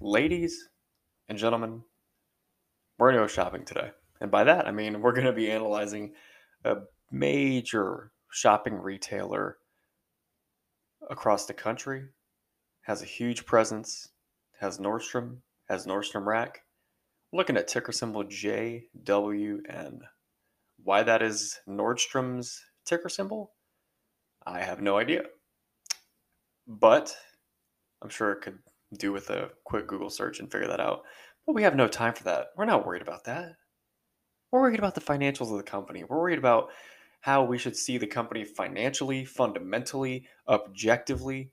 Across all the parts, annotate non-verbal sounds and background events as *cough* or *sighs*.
ladies and gentlemen, we're going to go shopping today. And by that, I mean we're going to be analyzing a major shopping retailer across the country, has a huge presence, has Nordstrom, has Nordstrom Rack. Looking at ticker symbol JWN. Why that is Nordstrom's ticker symbol, I have no idea. But I'm sure it could do with a quick Google search and figure that out. But we have no time for that. We're not worried about that. We're worried about the financials of the company. We're worried about how we should see the company financially, fundamentally, objectively.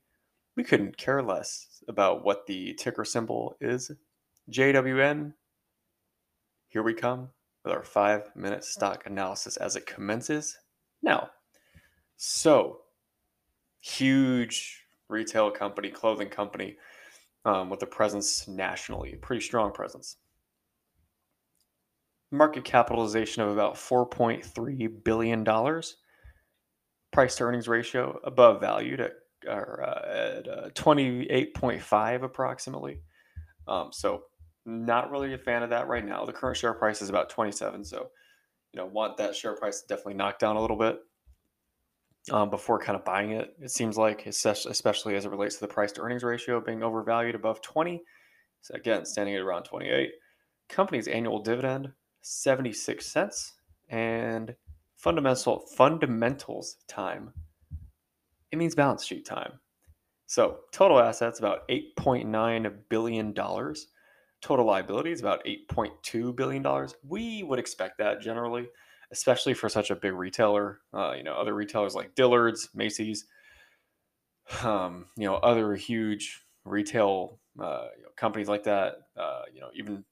We couldn't care less about what the ticker symbol is. JWN, here we come with our five minute stock analysis as it commences now. So, huge retail company, clothing company um, with a presence nationally, a pretty strong presence. Market capitalization of about $4.3 billion. Price to earnings ratio above valued at, or, uh, at uh, 28.5 approximately. Um, so, not really a fan of that right now. The current share price is about 27. So, you know, want that share price to definitely knocked down a little bit um, before kind of buying it. It seems like, especially as it relates to the price to earnings ratio being overvalued above 20. So again, standing at around 28. Company's annual dividend 76 cents and fundamental fundamentals time. It means balance sheet time. So total assets about 8.9 billion dollars. Total liabilities about 8.2 billion dollars. We would expect that generally especially for such a big retailer. Uh, you know, other retailers like Dillard's, Macy's, *sighs* um, you know, other huge retail uh, you know, companies like that. Uh, you know, even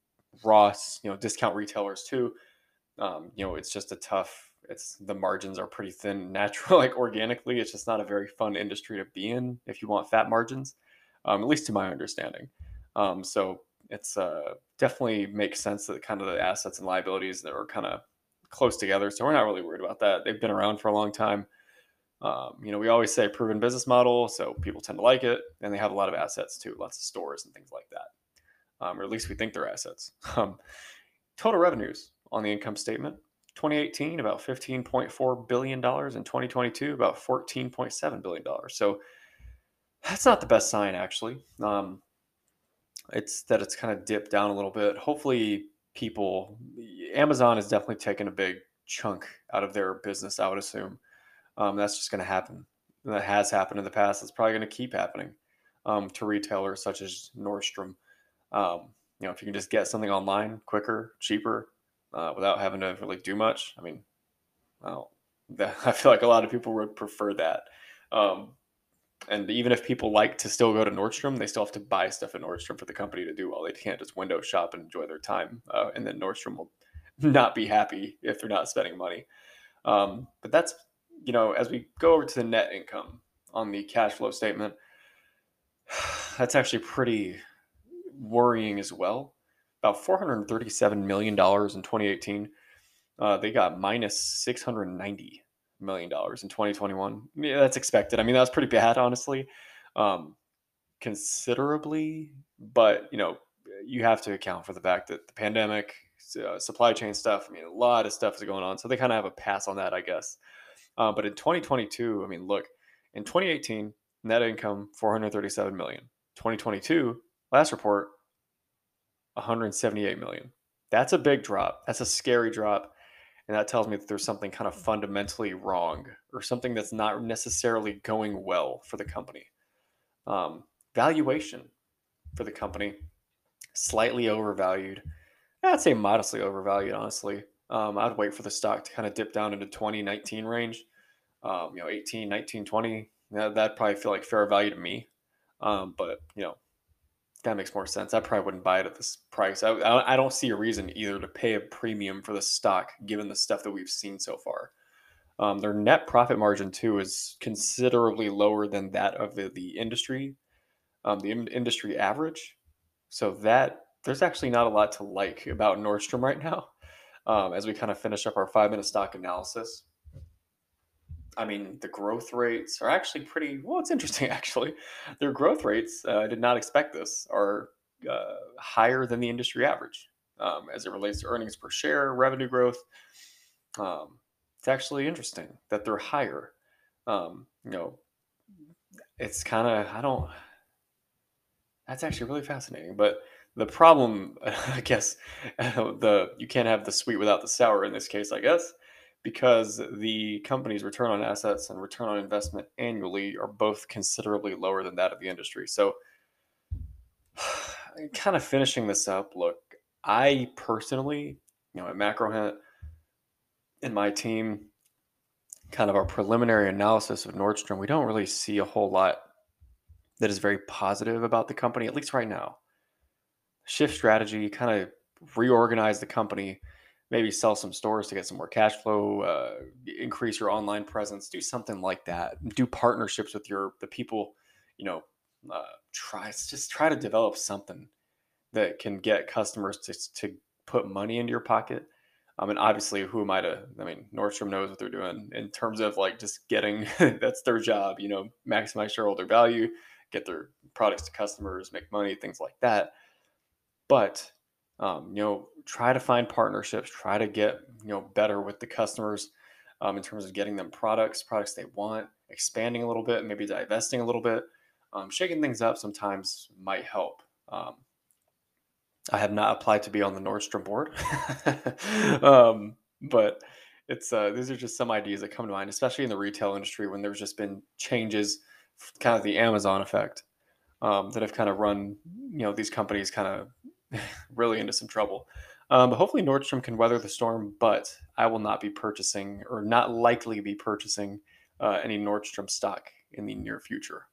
Ross, you know, discount retailers too. Um, you know, it's just a tough. It's the margins are pretty thin, natural, *laughs* like organically. It's just not a very fun industry to be in if you want fat margins, um, at least to my understanding. Um, so it's uh, definitely makes sense that kind of the assets and liabilities that are kind of close together. So we're not really worried about that. They've been around for a long time. Um, you know, we always say proven business model, so people tend to like it, and they have a lot of assets too, lots of stores and things like that, um, or at least we think they're assets. *laughs* Um, total revenues on the income statement: 2018 about 15.4 billion dollars, in 2022 about 14.7 billion dollars. So that's not the best sign, actually. Um, it's that it's kind of dipped down a little bit. Hopefully, people amazon is definitely taking a big chunk out of their business i would assume um, that's just going to happen that has happened in the past it's probably going to keep happening um, to retailers such as nordstrom um, you know if you can just get something online quicker cheaper uh, without having to really do much i mean well *laughs* that, i feel like a lot of people would prefer that um, and even if people like to still go to Nordstrom, they still have to buy stuff at Nordstrom for the company to do well. They can't just window shop and enjoy their time. Uh, and then Nordstrom will not be happy if they're not spending money. Um, but that's, you know, as we go over to the net income on the cash flow statement, *sighs* that's actually pretty worrying as well. About $437 million in 2018. Uh, they got minus 690 million dollars in 2021. Yeah, that's expected. I mean, that's pretty bad, honestly, um, considerably. But you know, you have to account for the fact that the pandemic, uh, supply chain stuff. I mean, a lot of stuff is going on, so they kind of have a pass on that, I guess. Uh, but in 2022, I mean, look, in 2018, net income 437 million. 2022, last report, 178 million. That's a big drop. That's a scary drop and that tells me that there's something kind of fundamentally wrong or something that's not necessarily going well for the company. Um, valuation for the company slightly overvalued. I'd say modestly overvalued, honestly. Um, I'd wait for the stock to kind of dip down into 2019 range. Um, you know, 18, 19, 20. That, that'd probably feel like fair value to me. Um, but, you know, that makes more sense. I probably wouldn't buy it at this price. I, I don't see a reason either to pay a premium for the stock given the stuff that we've seen so far. Um, their net profit margin too is considerably lower than that of the, the industry, um, the in- industry average. So that there's actually not a lot to like about Nordstrom right now. Um, as we kind of finish up our five minute stock analysis, I mean, the growth rates are actually pretty well. It's interesting, *laughs* actually. Their growth rates, uh, I did not expect this, are uh, higher than the industry average um, as it relates to earnings per share, revenue growth. Um, it's actually interesting that they're higher. Um, you know, it's kind of I don't. That's actually really fascinating. But the problem, *laughs* I guess, the you can't have the sweet without the sour in this case, I guess, because the company's return on assets and return on investment annually are both considerably lower than that of the industry. So, *sighs* kind of finishing this up, look, I personally, you know, at MacroHint and my team, kind of our preliminary analysis of Nordstrom, we don't really see a whole lot that is very positive about the company, at least right now. Shift strategy, kind of reorganize the company, maybe sell some stores to get some more cash flow, uh, increase your online presence, do something like that. Do partnerships with your the people, you know, uh, try just try to develop something that can get customers to, to put money into your pocket. I mean, obviously, who am I to? I mean, Nordstrom knows what they're doing in terms of like just getting *laughs* that's their job, you know, maximize shareholder value, get their products to customers, make money, things like that. But um, you know, try to find partnerships, try to get you know better with the customers um, in terms of getting them products, products they want, expanding a little bit, maybe divesting a little bit, um, shaking things up sometimes might help. Um, I have not applied to be on the Nordstrom board, *laughs* um, but it's uh, these are just some ideas that come to mind, especially in the retail industry when there's just been changes, kind of the Amazon effect, um, that have kind of run you know these companies kind of *laughs* really into some trouble. Um, but hopefully Nordstrom can weather the storm. But I will not be purchasing or not likely be purchasing uh, any Nordstrom stock in the near future.